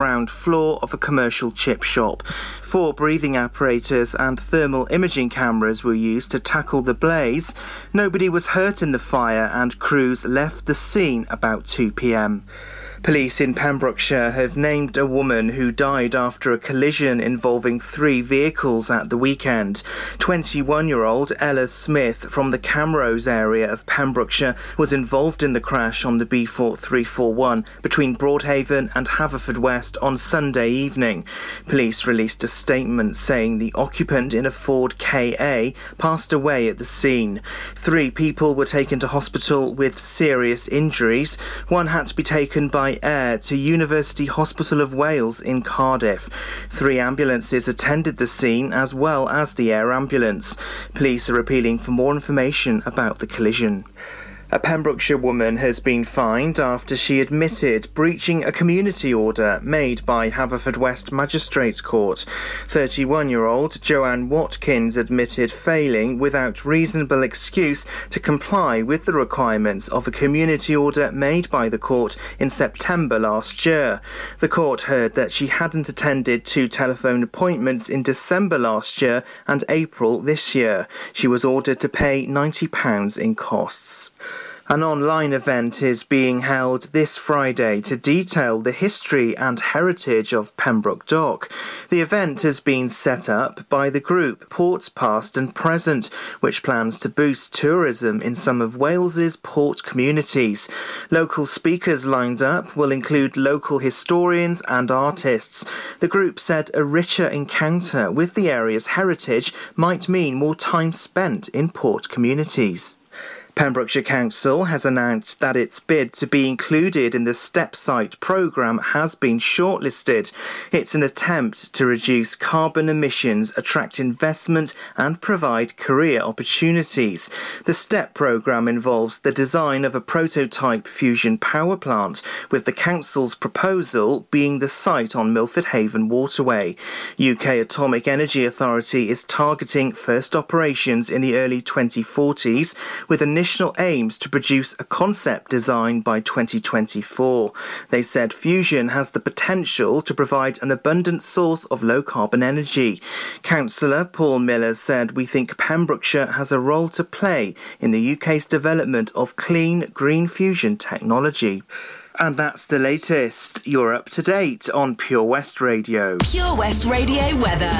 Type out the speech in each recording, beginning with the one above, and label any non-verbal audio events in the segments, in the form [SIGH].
ground floor of a commercial chip shop. Four breathing apparatus and thermal imaging cameras were used to tackle the blaze. Nobody was hurt in the fire and crews left the scene about 2 pm. Police in Pembrokeshire have named a woman who died after a collision involving three vehicles at the weekend. 21 year old Ella Smith from the Camrose area of Pembrokeshire was involved in the crash on the B4341 between Broadhaven and Haverfordwest on Sunday evening. Police released a statement saying the occupant in a Ford KA passed away at the scene. Three people were taken to hospital with serious injuries. One had to be taken by by air to University Hospital of Wales in Cardiff. Three ambulances attended the scene as well as the air ambulance. Police are appealing for more information about the collision. A Pembrokeshire woman has been fined after she admitted breaching a community order made by Haverfordwest Magistrates Court. 31 year old Joanne Watkins admitted failing without reasonable excuse to comply with the requirements of a community order made by the court in September last year. The court heard that she hadn't attended two telephone appointments in December last year and April this year. She was ordered to pay £90 in costs. An online event is being held this Friday to detail the history and heritage of Pembroke Dock. The event has been set up by the group Ports Past and Present, which plans to boost tourism in some of Wales's port communities. Local speakers lined up will include local historians and artists. The group said a richer encounter with the area's heritage might mean more time spent in port communities. Pembrokeshire Council has announced that its bid to be included in the Step Site programme has been shortlisted. It's an attempt to reduce carbon emissions, attract investment, and provide career opportunities. The STEP programme involves the design of a prototype fusion power plant, with the Council's proposal being the site on Milford Haven Waterway. UK Atomic Energy Authority is targeting first operations in the early 2040s, with initial aims to produce a concept design by 2024. They said fusion has the potential to provide an abundant source of low carbon energy. Councillor Paul Miller said, We think Pembrokeshire has a role to play in the UK's development of clean green fusion technology. And that's the latest. You're up to date on Pure West Radio. Pure West Radio weather.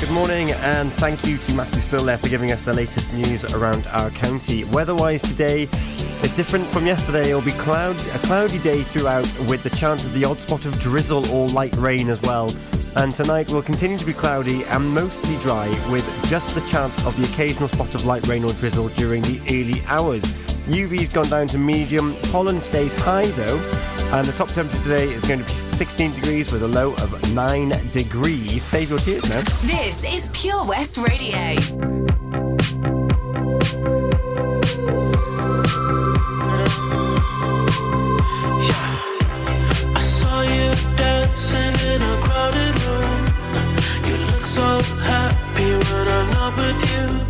good morning, and thank you to Matthew Spiller for giving us the latest news around our county. Weather-wise today, it's different from yesterday. It'll be cloud, a cloudy day throughout, with the chance of the odd spot of drizzle or light rain as well. And tonight will continue to be cloudy and mostly dry, with just the chance of the occasional spot of light rain or drizzle during the early hours. UV's gone down to medium. Pollen stays high though, and the top temperature today is going to be 16 degrees with a low of 9 degrees. Save your tears now. This is Pure West Radio. so happy when I'm not with you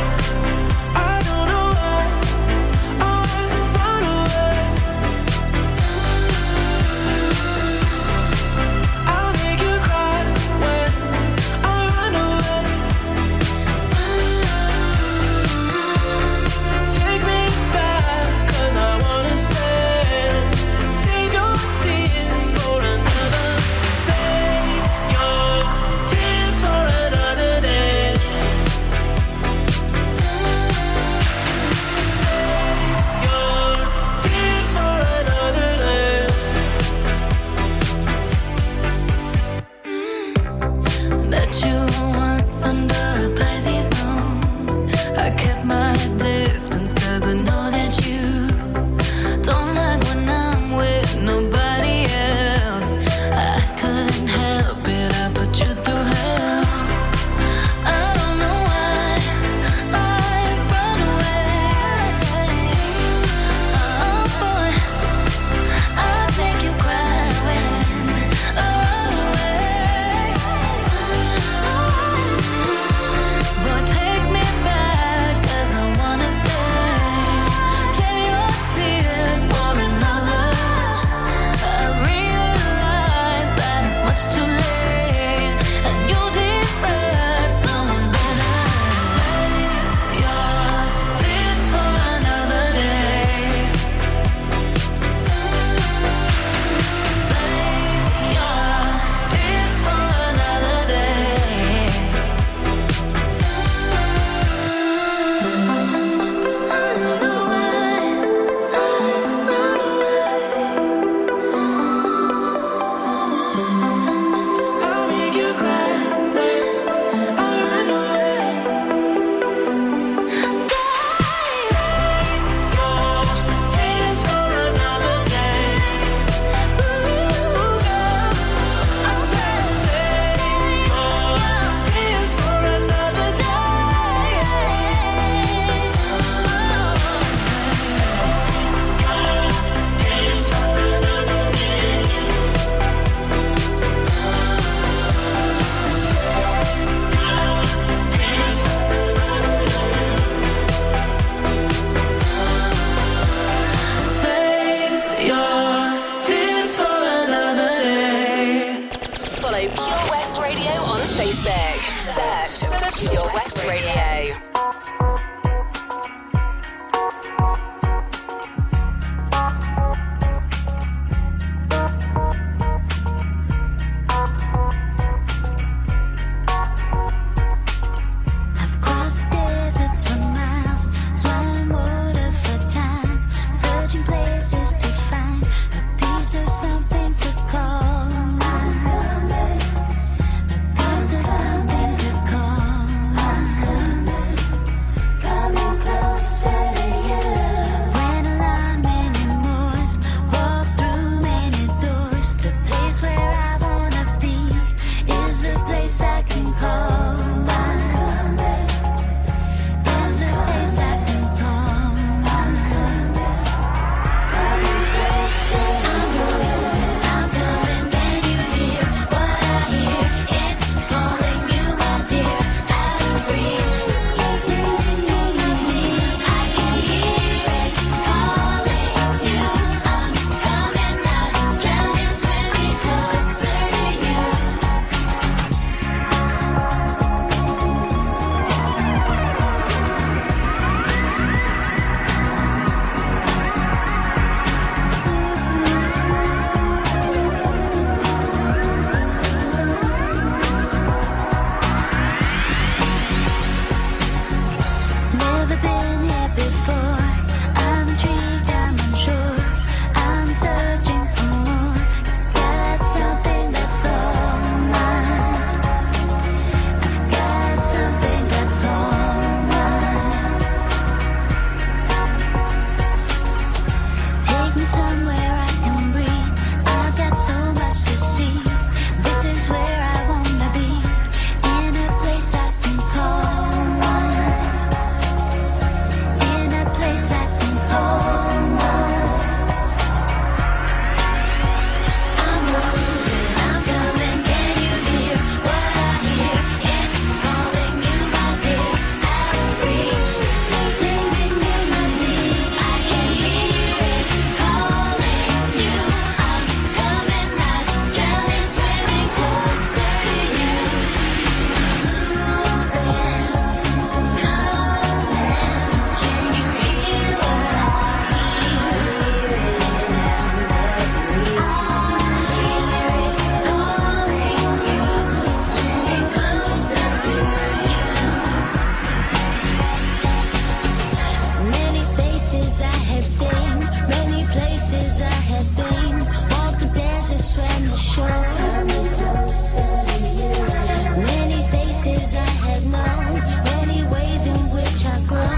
Faces I have known, many ways in which I've grown.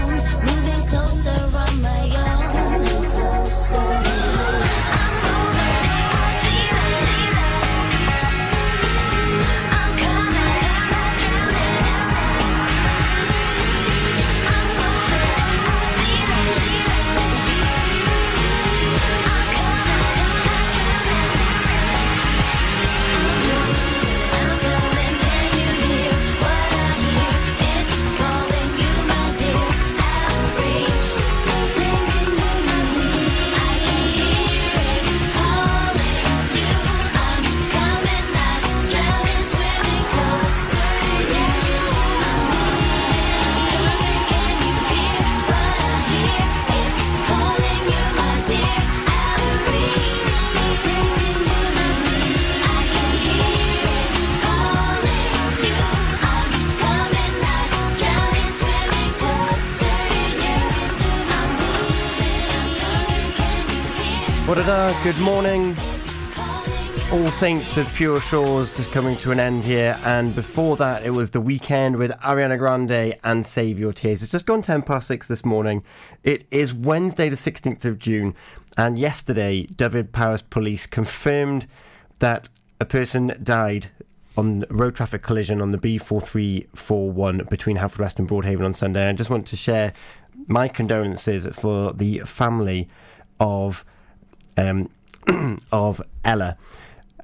Good morning. All Saints with Pure Shores just coming to an end here, and before that, it was the weekend with Ariana Grande and Save Your Tears. It's just gone 10 past 6 this morning. It is Wednesday, the 16th of June, and yesterday, Dyfed-Powys Police confirmed that a person died on road traffic collision on the B4341 between Haverfordwest and Broadhaven on Sunday. I just want to share my condolences for the family of um, [CLEARS THROAT] of Ella.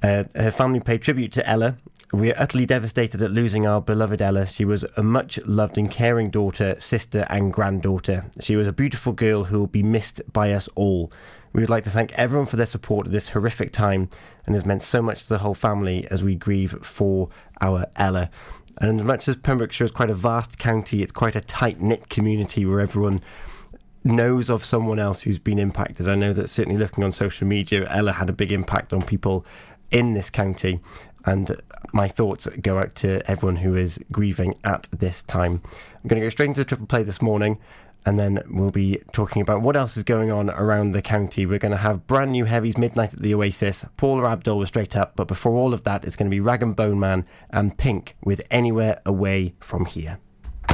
Uh, her family paid tribute to Ella. We are utterly devastated at losing our beloved Ella. She was a much loved and caring daughter, sister, and granddaughter. She was a beautiful girl who will be missed by us all. We would like to thank everyone for their support at this horrific time and has meant so much to the whole family as we grieve for our Ella. And as much as Pembrokeshire is quite a vast county, it's quite a tight knit community where everyone knows of someone else who's been impacted. I know that certainly looking on social media, Ella had a big impact on people in this county. And my thoughts go out to everyone who is grieving at this time. I'm going to go straight into the triple play this morning, and then we'll be talking about what else is going on around the county. We're going to have brand new heavies Midnight at the Oasis, Paula Abdul with Straight Up, but before all of that, it's going to be Rag and Bone Man and Pink with Anywhere Away from Here.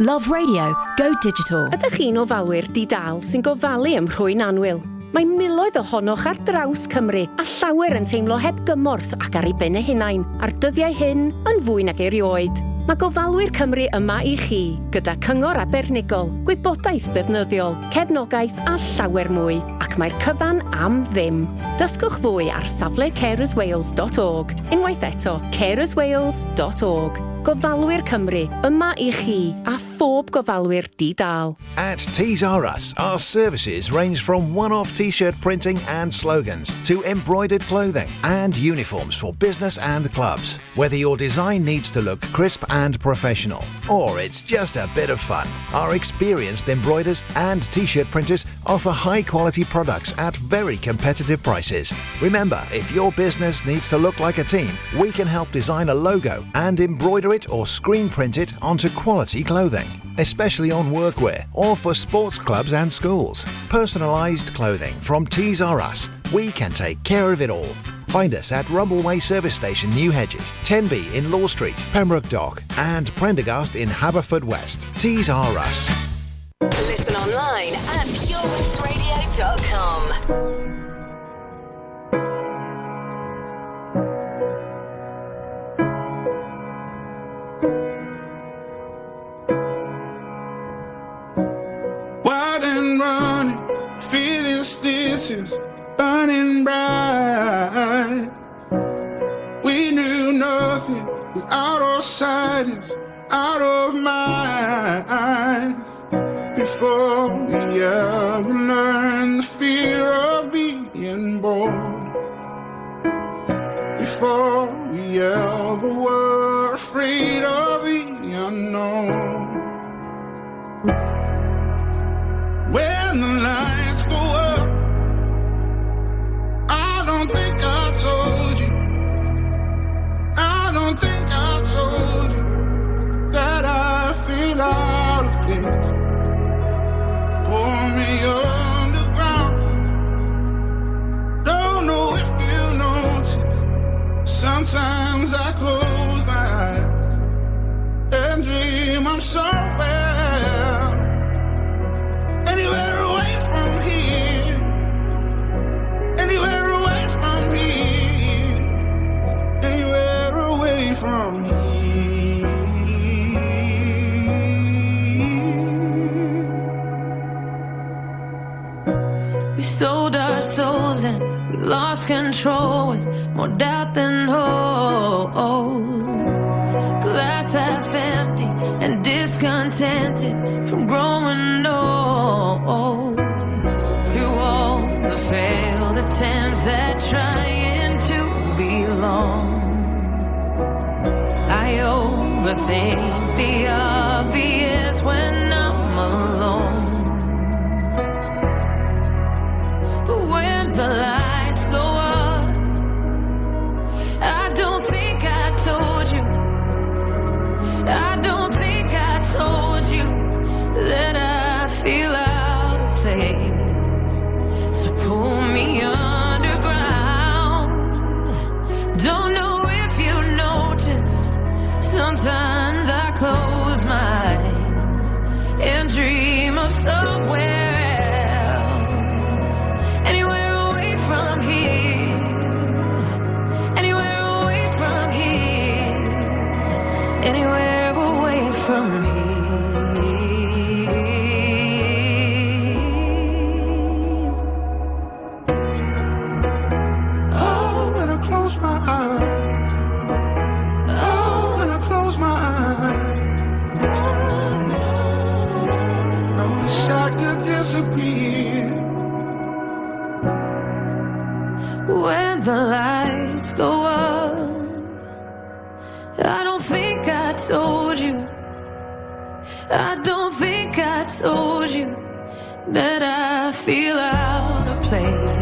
Love Radio, go digital. Ydych chi'n ofalwyr di-dal sy'n gofalu ym rhwy'n anwyl? Mae miloedd ohonoch ar draws Cymru a llawer yn teimlo heb gymorth ac ar ei ben y hunain, a'r dyddiau hyn yn fwy nag erioed. Mae gofalwyr Cymru yma i chi, gyda cyngor abernigol, gwybodaeth defnyddiol, cefnogaeth a llawer mwy, ac mae'r cyfan am ddim. Dysgwch fwy ar safle carerswales.org, unwaith eto carerswales.org. Gofalwyr Cymru yma i chi a phob gofalwyr di-dal. At Tees R Us, our services range from one off t shirt printing and slogans to embroidered clothing and uniforms for business and clubs. Whether your design needs to look crisp and professional, or it's just a bit of fun, our experienced embroiders and t shirt printers offer high quality products at very competitive prices. Remember, if your business needs to look like a team, we can help design a logo and embroider it or screen print it onto quality clothing, especially on workwear or for sports clubs and schools. Personalised clothing from Tees R Us. We can take care of it all. Find us at Rumbleway Service Station, New Hedges, 10B in Law Street, Pembroke Dock, and Prendergast in Haverford West. Tees R Us. Listen online at purewestradio.com. burning bright. We knew nothing was out of sight, is out of mind. Before we ever learned the fear of being born. Before we ever were afraid of the unknown. When the lights go up don't think I told you. I don't think I told you that I feel out of place. Me underground. Don't know if you. Sometimes I close my eyes and dream I'm somewhere, anywhere away. told you. I don't think I told you that I feel out of place.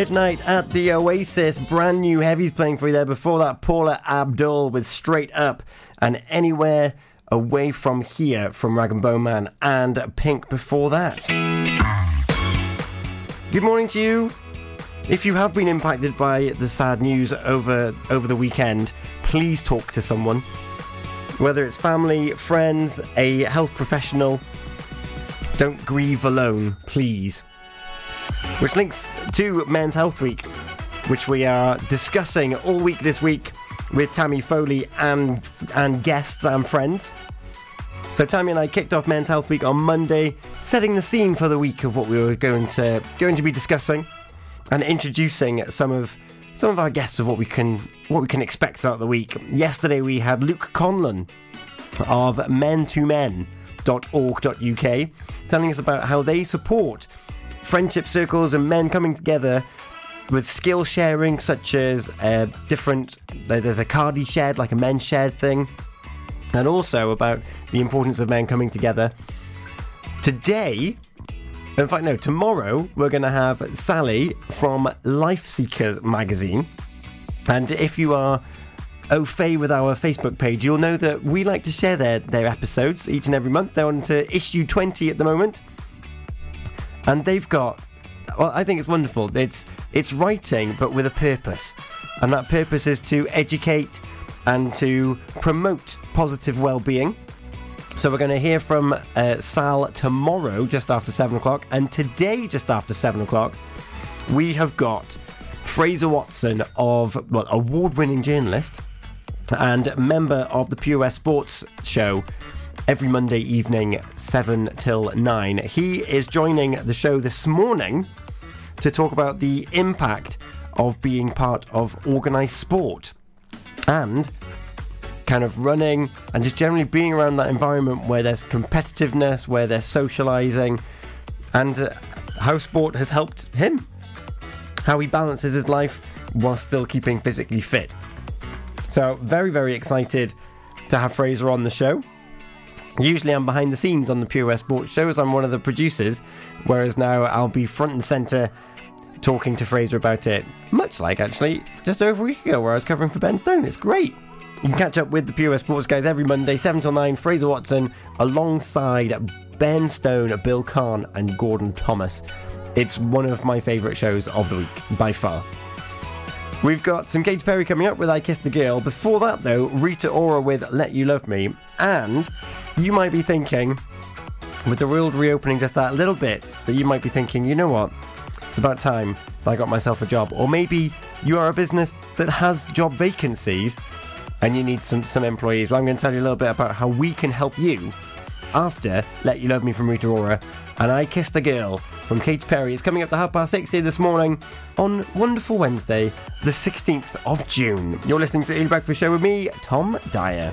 Midnight at the Oasis, brand new heavies playing for you there. Before that, Paula Abdul with Straight Up and Anywhere Away From Here from Rag and Bone Man and Pink before that. Good morning to you. If you have been impacted by the sad news over over the weekend, please talk to someone. Whether it's family, friends, a health professional, don't grieve alone, please. Which links to Men's Health Week, which we are discussing all week this week with Tammy Foley and and guests and friends. So Tammy and I kicked off Men's Health Week on Monday, setting the scene for the week of what we were going to going to be discussing and introducing some of some of our guests of what we can what we can expect throughout the week. Yesterday we had Luke Conlon of men2men.org.uk telling us about how they support friendship circles and men coming together with skill sharing, such as uh, different. There's a cardi shed, like a men's shed thing, and also about the importance of men coming together. Today, In fact, no, tomorrow we're going to have Sally from Life Seekers magazine. And if you are au fait with our Facebook page, you'll know that we like to share their, their episodes each and every month. They're on to issue 20 at the moment. And they've got, well, I think it's wonderful. It's, it's writing, but with a purpose. And that purpose is to educate and to promote positive well being. So we're going to hear from uh, Sal tomorrow, just after seven o'clock, and today, just after seven o'clock, we have got Fraser Watson of well, award-winning journalist and member of the Pure Sports Show. Every Monday evening, 7 till 9. He is joining the show this morning to talk about the impact of being part of organised sport and kind of running and just generally being around that environment where there's competitiveness, where they're socializing, and uh, how sport has helped him. How he balances his life while still keeping physically fit. So, very, very excited to have Fraser on the show. Usually, I'm behind the scenes on the Pure West Sports shows. I'm one of the producers, whereas now I'll be front and centre talking to Fraser about it. Much like actually just over a week ago, where I was covering for Ben Stone. It's great. You can catch up with the Pure West Sports guys every Monday, 7 till 9. Fraser Watson alongside Ben Stone, Bill Kahn, and Gordon Thomas. It's one of my favourite shows of the week, by far. We've got some Katy Perry coming up with I Kissed a Girl. Before that, though, Rita Ora with Let You Love Me. And you might be thinking, with the world reopening just that little bit, that you might be thinking, you know what? It's about time I got myself a job. Or maybe you are a business that has job vacancies and you need some, some employees. Well, I'm going to tell you a little bit about how we can help you after Let You Love Me from Rita Ora and I Kissed a Girl from Katy Perry. It's coming up to half past six here this morning on Wonderful Wednesday, the 16th of June. You're listening to the Early Breakfast Show with me, Tom Dyer.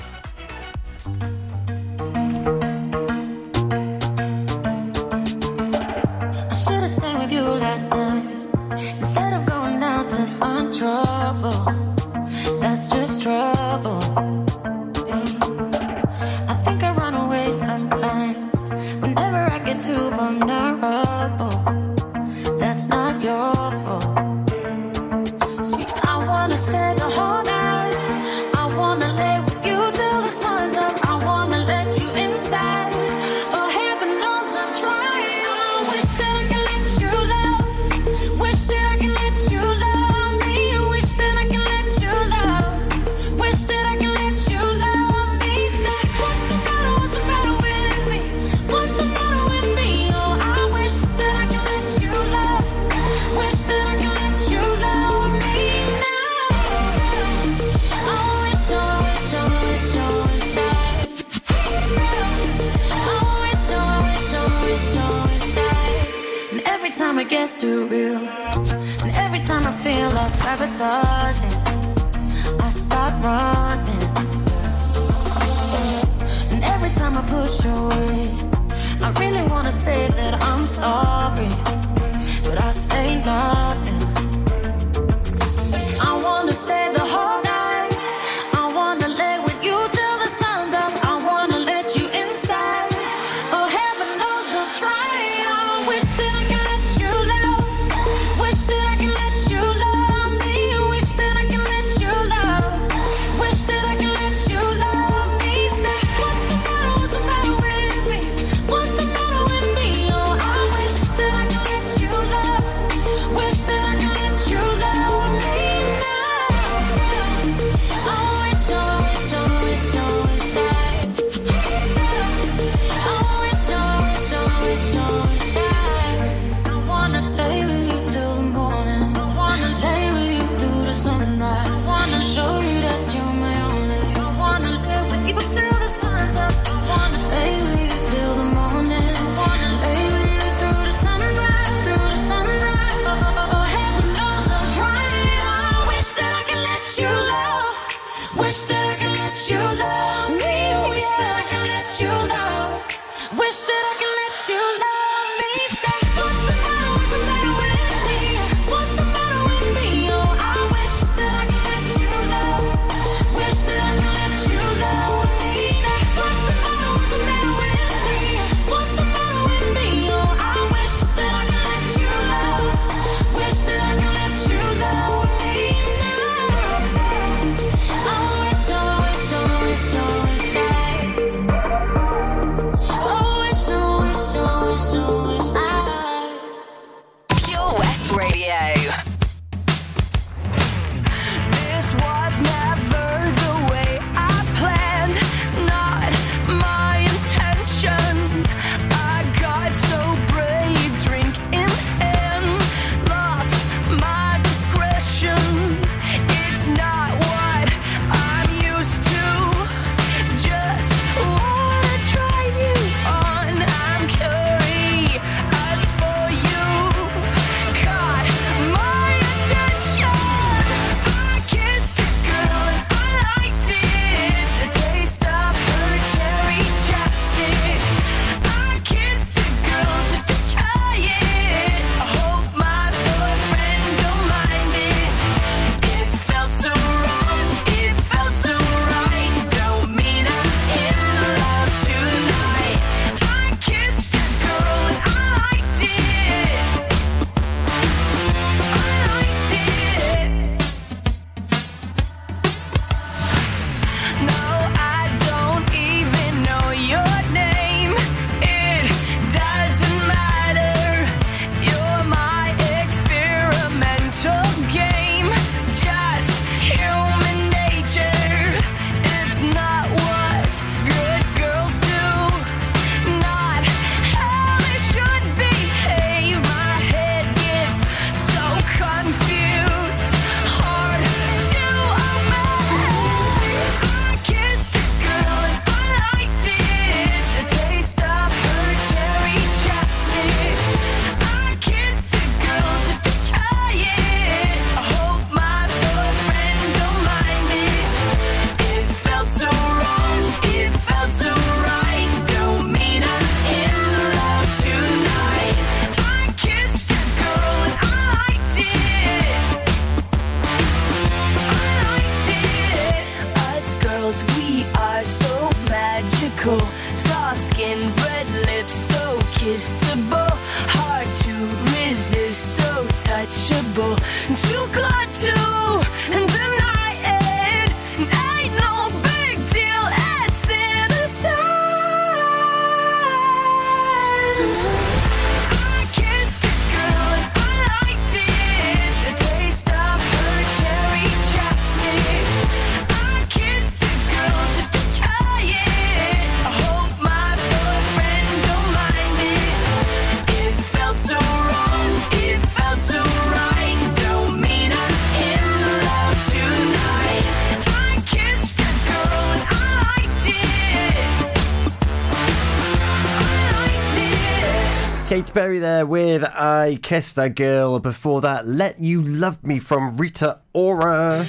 Perry there with I Kissed a Girl. Before that, Let You Love Me from Rita Ora.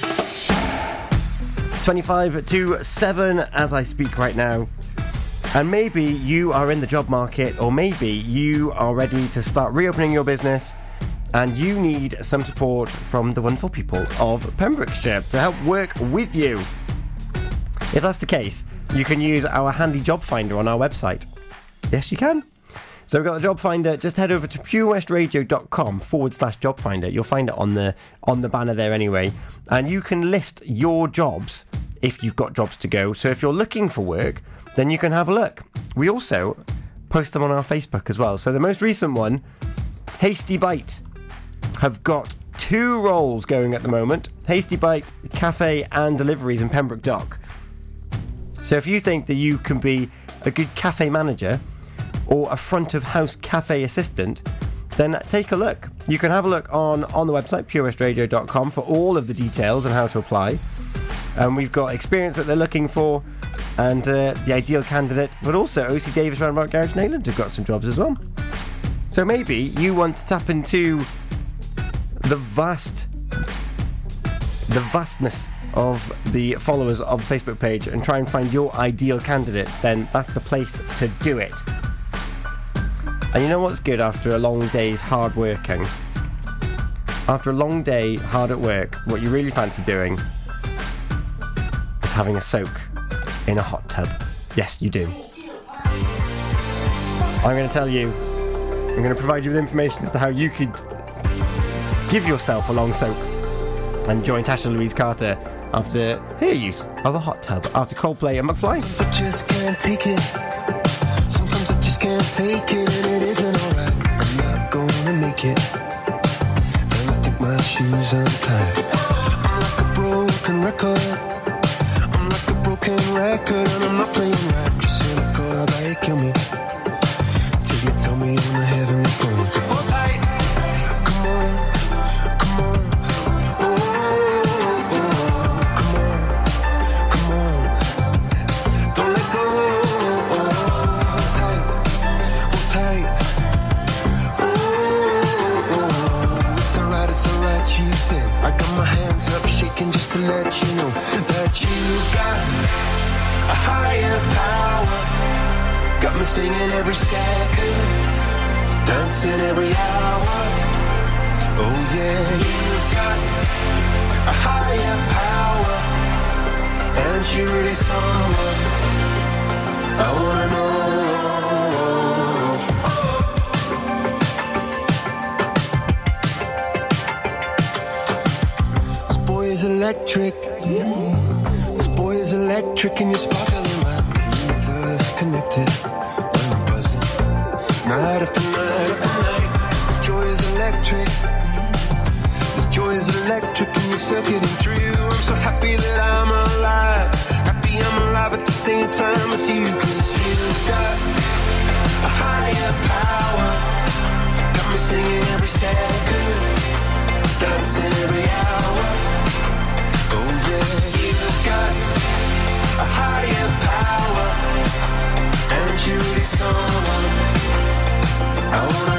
25 to 7 as I speak right now. And maybe you are in the job market, or maybe you are ready to start reopening your business and you need some support from the wonderful people of Pembrokeshire to help work with you. If that's the case, you can use our handy job finder on our website. Yes, you can. So we've got the job finder. Just head over to purewestradio.com forward slash job finder. You'll find it on the on the banner there anyway. And you can list your jobs if you've got jobs to go. So if you're looking for work, then you can have a look. We also post them on our Facebook as well. So the most recent one, Hasty Bite, have got two roles going at the moment Hasty Bite, cafe, and deliveries in Pembroke Dock. So if you think that you can be a good cafe manager or a front of house cafe assistant, then take a look. You can have a look on, on the website, purewestradio.com, for all of the details and how to apply. And we've got experience that they're looking for and uh, the ideal candidate, but also OC Davis Roundabout Garage Neyland have got some jobs as well. So maybe you want to tap into the vast the vastness of the followers of the Facebook page and try and find your ideal candidate, then that's the place to do it. And you know what's good after a long day's hard working? After a long day hard at work, what you really fancy doing is having a soak in a hot tub. Yes, you do. I'm going to tell you, I'm going to provide you with information as to how you could give yourself a long soak and join Tasha Louise Carter after her use of a hot tub after Coldplay and McFly. Can't take it. Just and it isn't alright. I'm not gonna make it. And I think my shoes untied. I'm like a broken record. I'm like a broken record, and I'm not playing right. You're cynical about it, kill me. Till you tell me on the heavenly phone to hold tight. Me singing every second, dancing every hour. Oh yeah, you've got a higher power, and she really someone I wanna know. This boy is electric. This boy is electric, and you're sparkling you're circuiting through. I'm so happy that I'm alive. Happy I'm alive at the same time as you, cause you've got a higher power. Got me singing every second, dancing every hour. Oh yeah, you've got a higher power, and you really someone I wanna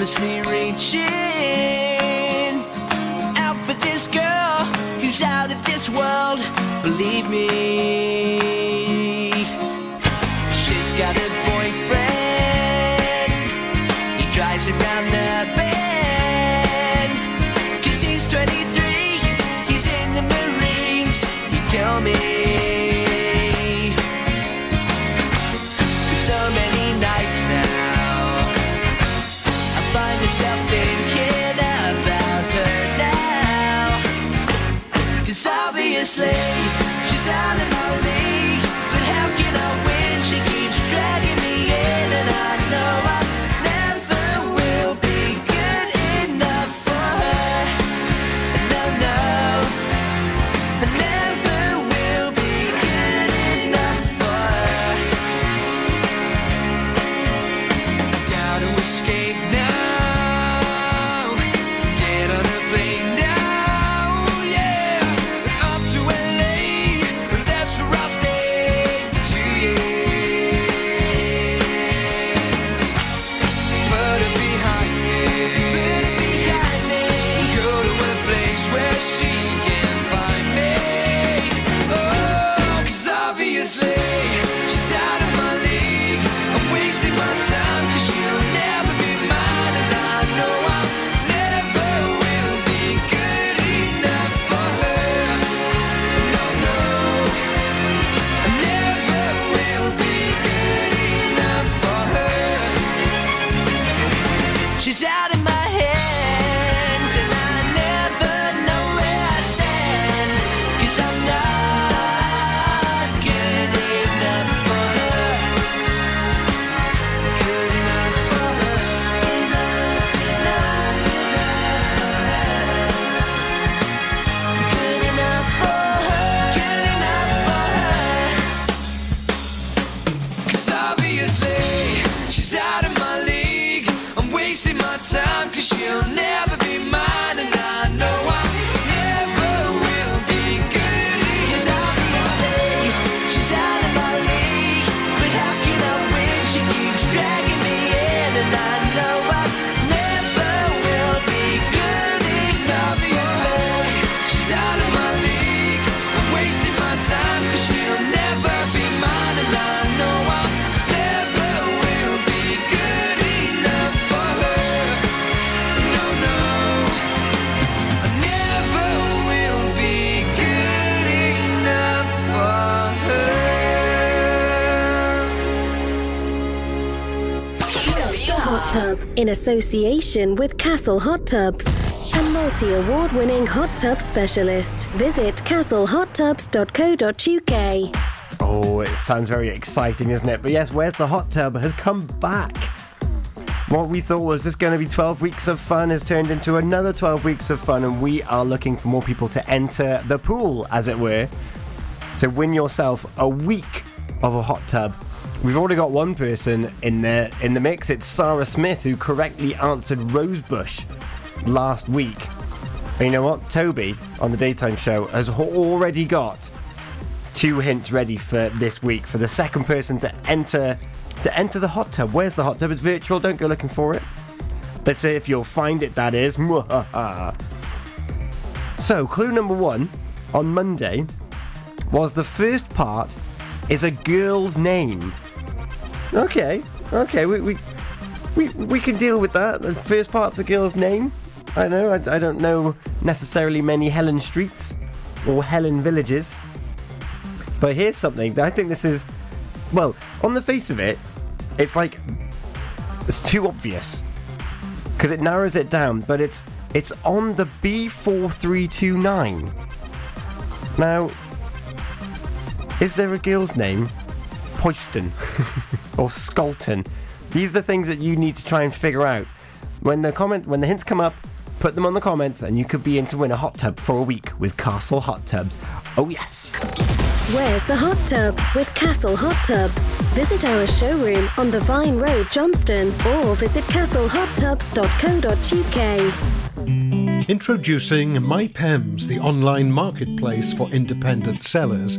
hopelessly reaching out for this girl who's out of this world. Believe me, in association with Castle Hot Tubs, a multi award winning hot tub specialist. Visit castlehottubs.co.uk. Oh, it sounds very exciting, isn't it? But yes, Where's the Hot Tub has come back. What we thought was just going to be 12 weeks of fun has turned into another 12 weeks of fun, and we are looking for more people to enter the pool, as it were, to win yourself a week of a hot tub. We've already got one person in the in the mix. It's Sarah Smith who correctly answered Rosebush last week. And you know what? Toby on the daytime show has already got two hints ready for this week for the second person to enter to enter the hot tub. Where's the hot tub? It's virtual. Don't go looking for it. Let's see if you'll find it. That is. [LAUGHS] so clue number one on Monday was the first part is a girl's name. Okay, okay, we we we, we can deal with that. The first part's a girl's name. I know. I, I don't know necessarily many Helen streets or Helen villages. But here's something I think this is, well, on the face of it, it's like it's too obvious because it narrows it down. But it's it's on the B4329. Now, is there a girl's name? Poyston or Scolton. These are the things that you need to try and figure out. When the comment, when the hints come up, put them on the comments, and you could be in to win a hot tub for a week with Castle Hot Tubs. Oh yes. Where's the hot tub with Castle Hot Tubs? Visit our showroom on the Vine Road, Johnston, or visit castlehottubs.co.uk. Introducing MyPems, the online marketplace for independent sellers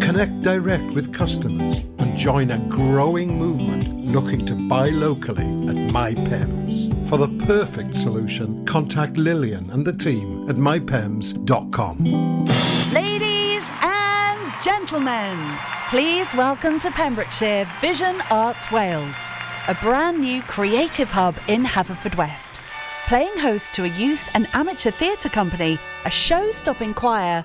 connect direct with customers and join a growing movement looking to buy locally at MyPems. For the perfect solution, contact Lillian and the team at mypems.com. Ladies and gentlemen, please welcome to Pembrokeshire Vision Arts Wales, a brand new creative hub in Haverfordwest. Playing host to a youth and amateur theatre company, a show stopping choir,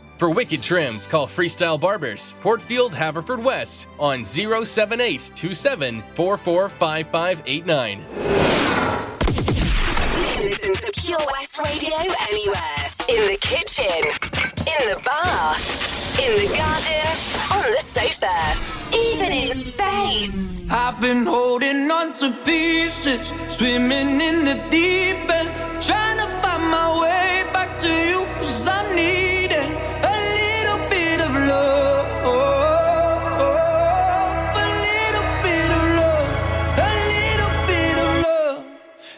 For wicked trims, call Freestyle Barbers, Portfield, Haverfordwest on 078 27 445589. You can listen to Pure West Radio anywhere. In the kitchen, in the bath, in the garden, on the sofa, even in space. I've been holding on to pieces, swimming in the deep end, trying to find my way back to you, cause I'm needing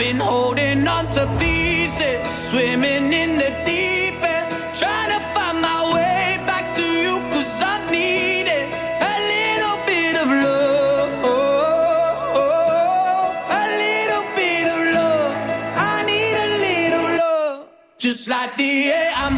Been holding on to pieces, swimming in the deep end, trying to find my way back to you, cause I need it. A little bit of love, a little bit of love. I need a little love, just like the air I'm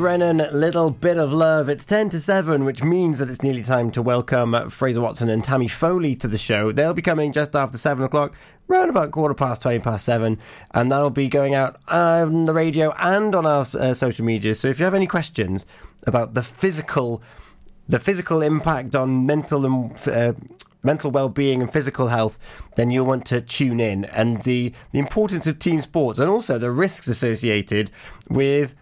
Grennan, Little Bit of Love. It's 10 to 7, which means that it's nearly time to welcome Fraser Watson and Tammy Foley to the show. They'll be coming just after 7 o'clock, round about quarter past, 20 past 7, and that'll be going out on the radio and on our uh, social media. So if you have any questions about the physical, the physical impact on mental and uh, mental well-being and physical health, then you'll want to tune in. And the the importance of team sports and also the risks associated with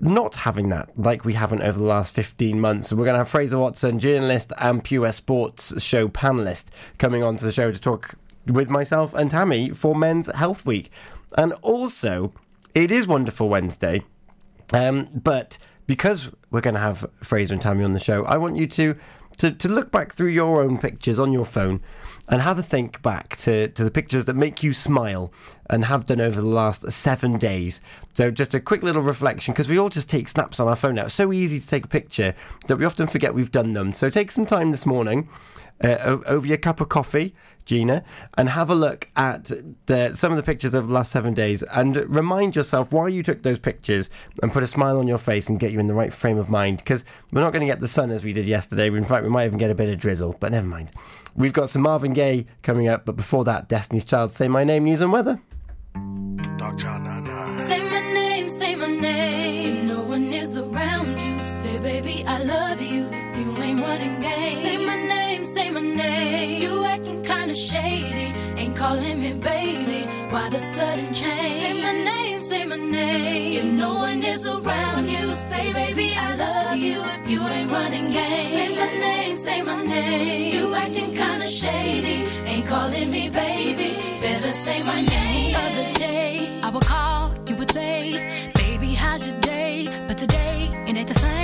not having that like we haven't over the last 15 months. So we're going to have Fraser Watson, journalist and Pure Sports show panelist, coming onto the show to talk with myself and Tammy for Men's Health Week. And also, it is Wonderful Wednesday, um, but because we're going to have Fraser and Tammy on the show, I want you to, to, to look back through your own pictures on your phone and have a think back to, to the pictures that make you smile and have done over the last seven days. So, just a quick little reflection because we all just take snaps on our phone now. It's so easy to take a picture that we often forget we've done them. So, take some time this morning uh, over your cup of coffee, Gina, and have a look at the, some of the pictures of the last seven days and remind yourself why you took those pictures and put a smile on your face and get you in the right frame of mind because we're not going to get the sun as we did yesterday. In fact, we might even get a bit of drizzle, but never mind. We've got some Marvin Gaye coming up, but before that, Destiny's Child, say my name, news and weather. Child kinda shady, ain't calling me baby. Why the sudden change? Say my name, say my name. If no one is around you, say, baby, I love you. If you ain't running game, say my name, say my name. You acting kinda shady, ain't calling me baby. Better say my name. Other day, I would call, you would say, baby, how's your day? But today, it ain't the same.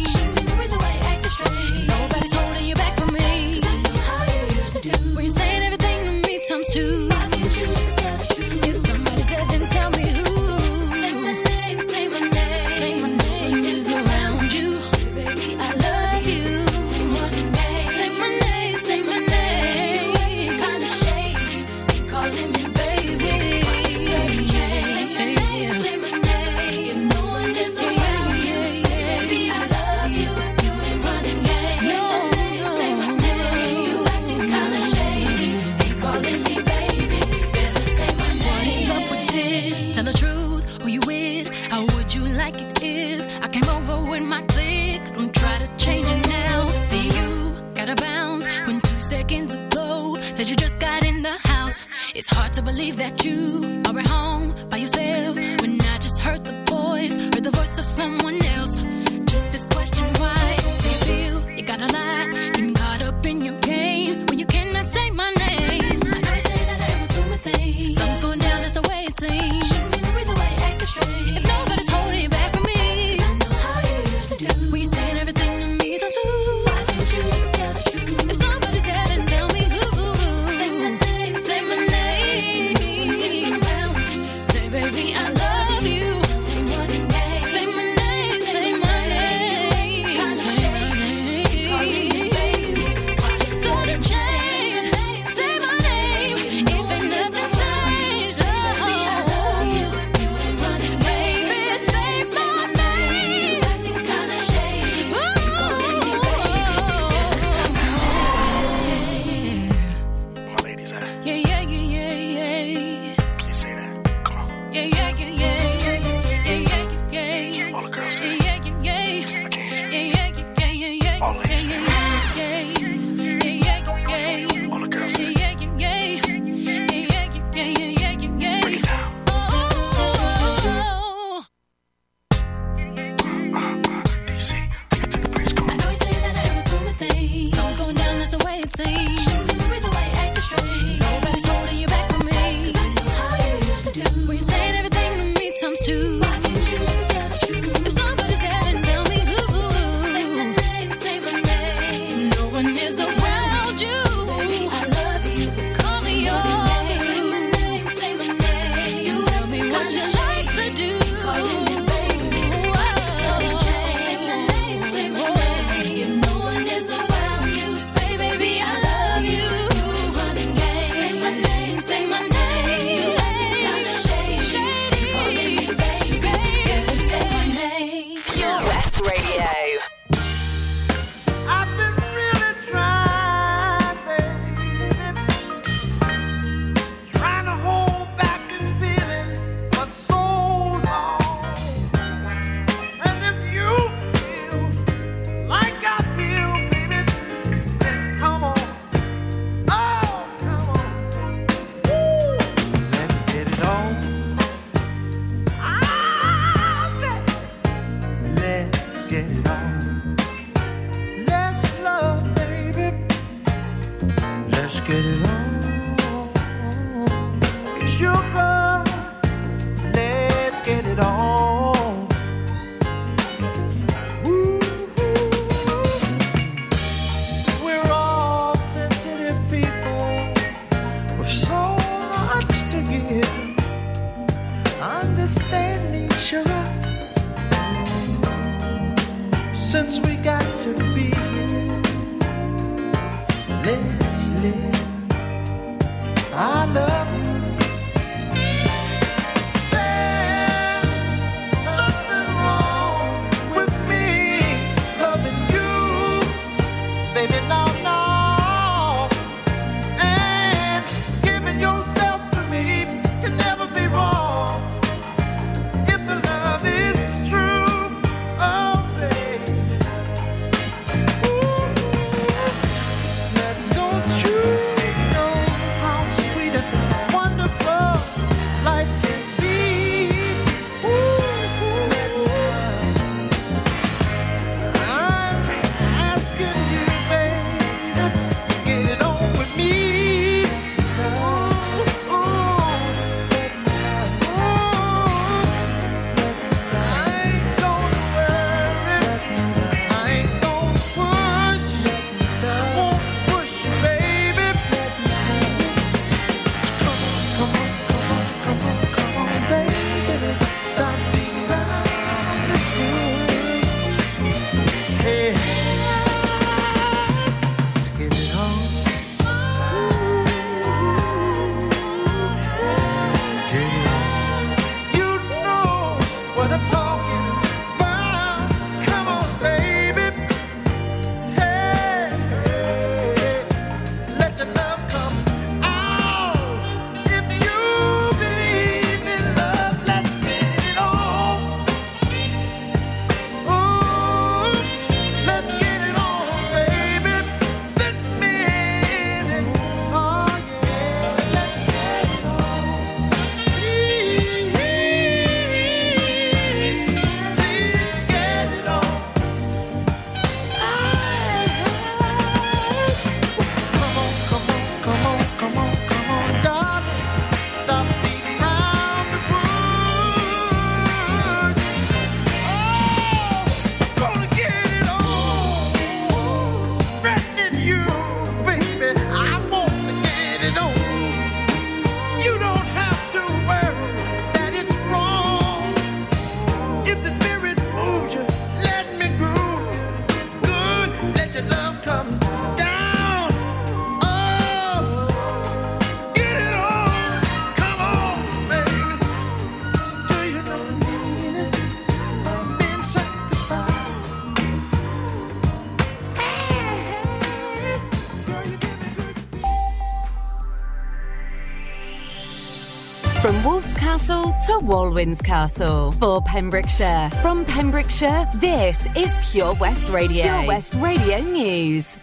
Walwyn's Castle. For Pembrokeshire, from Pembrokeshire, this is Pure West Radio. Pure West Radio News.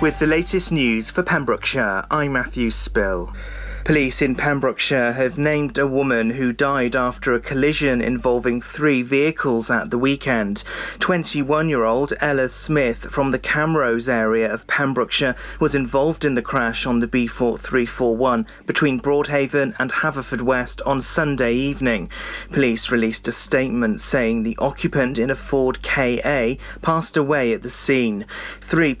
With the latest news for Pembrokeshire, I'm Matthew Spill. Police in Pembrokeshire have named a woman who died after a collision involving three vehicles at the weekend. 21 year old Ella Smith from the Camrose area of Pembrokeshire was involved in the crash on the B4341 between Broadhaven and Haverfordwest on Sunday evening. Police released a statement saying the occupant in a Ford KA passed away at the scene. Three